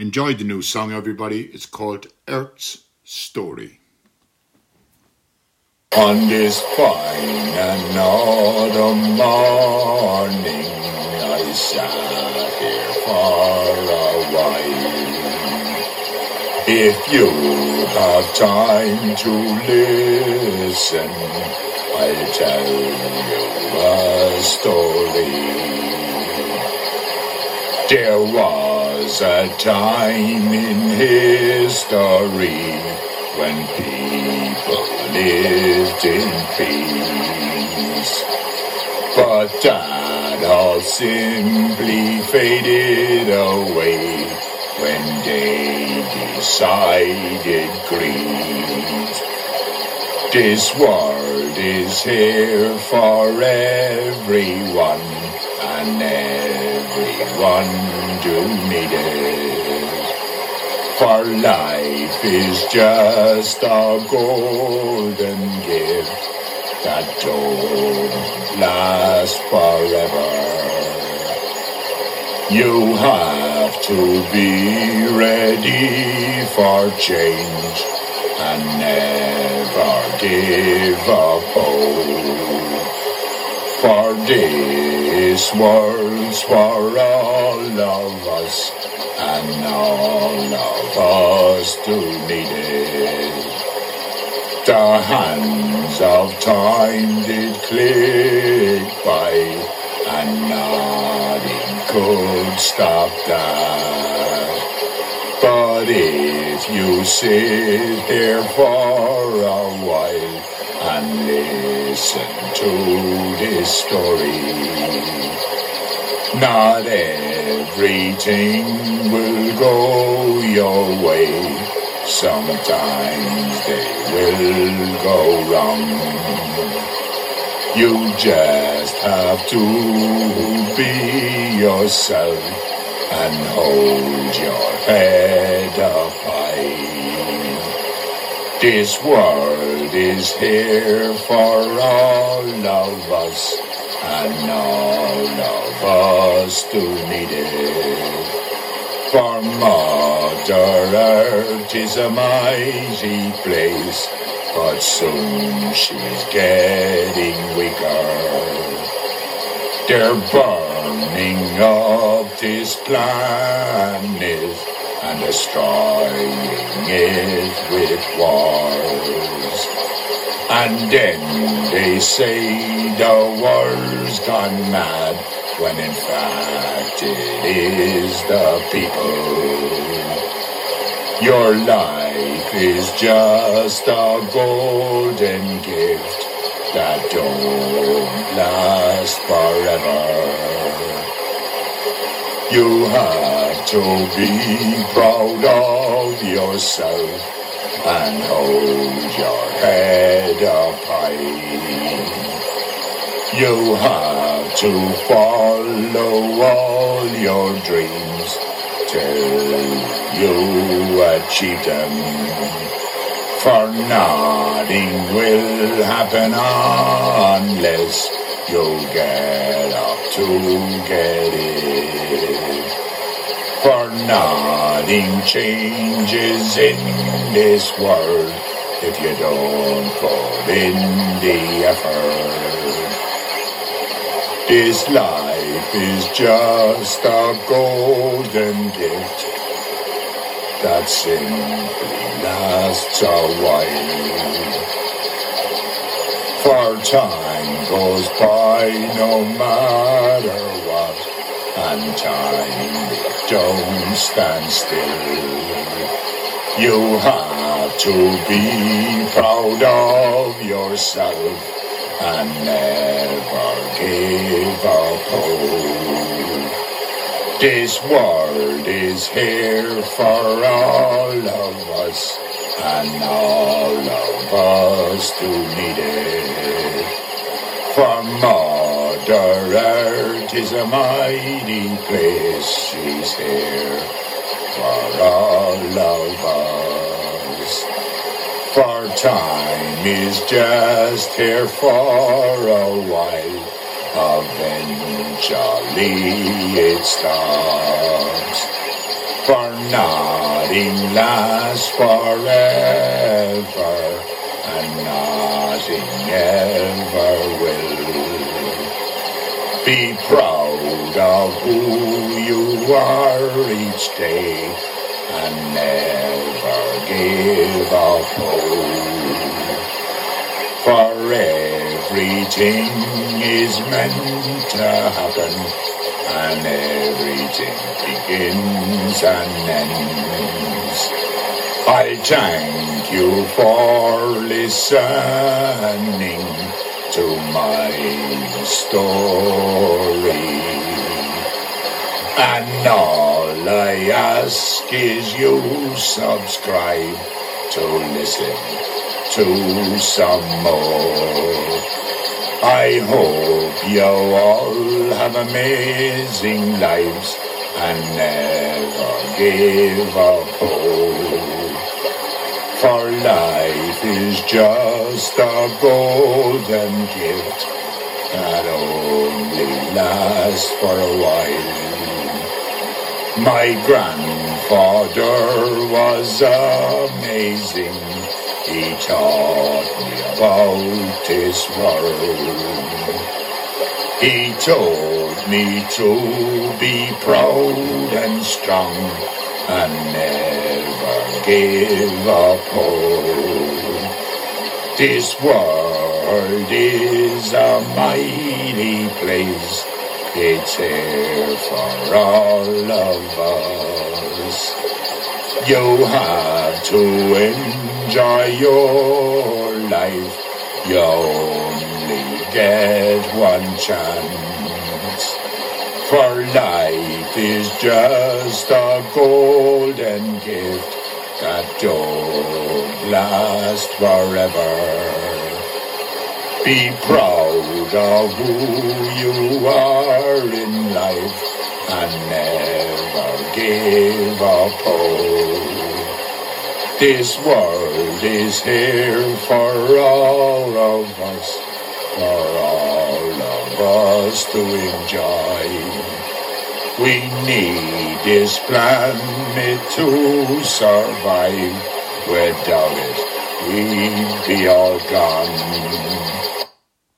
Enjoy the new song, everybody. It's called Earth's Story. On this fine and autumn morning, I sat here for a while. If you have time to listen, I'll tell you a story. There was a time in history when people lived in peace. But that all simply faded away when they decided greed. This world is here for everyone and everyone do need it. For life is just a golden gift that don't last forever. You have to be ready for change and never give up hope. For this world's for all of us, and all of us do need it. The hands of time did click by, and nothing could stop that. But if you sit here for a while and listen to this story, not everything will go your way. Sometimes they will go wrong. You just have to be yourself and hold your head up high. This world is here for all of us, and all of us do need it. For Mother Earth is a mighty place, but soon she's getting weaker. They're burning up this planet and destroying it with wars. And then they say the world's gone mad, when in fact it is the people. Your life is just a golden gift that don't last forever. You have to be proud of yourself and hold your head up high. You have to follow all your dreams till you achieve them. For nothing will happen unless you get up to get it. For nothing changes in this world if you don't put in the effort. This life is just a golden gift that simply lasts a while. For time goes by no matter what, and time don't stand still. You have to be proud of yourself and never give up hope. This world is here for all of us, and all of us do need it. For Mother Earth is a mighty place, she's here for all of us. For time is just here for a while, eventually it stops. For nothing lasts forever, and nothing ever will. Be proud of who you are each day, and never give up hope. For everything is meant to happen, and everything begins and ends. I thank you for listening to my story. And all I ask is you subscribe to listen to some more. I hope you all have amazing lives and never give up hope. For life is just a golden gift that only lasts for a while. My grandfather was amazing. He taught me about this world. He told me to be proud and strong and never give up hope. This world is a mighty place. It's here for all of us. You have to enjoy your life. You only get one chance. For life is just a golden gift that don't last forever. Be proud of who you are in life and never give up hope. This world is here for all of us, for all of us to enjoy. We need this planet to survive. Without it, we'd be all gone.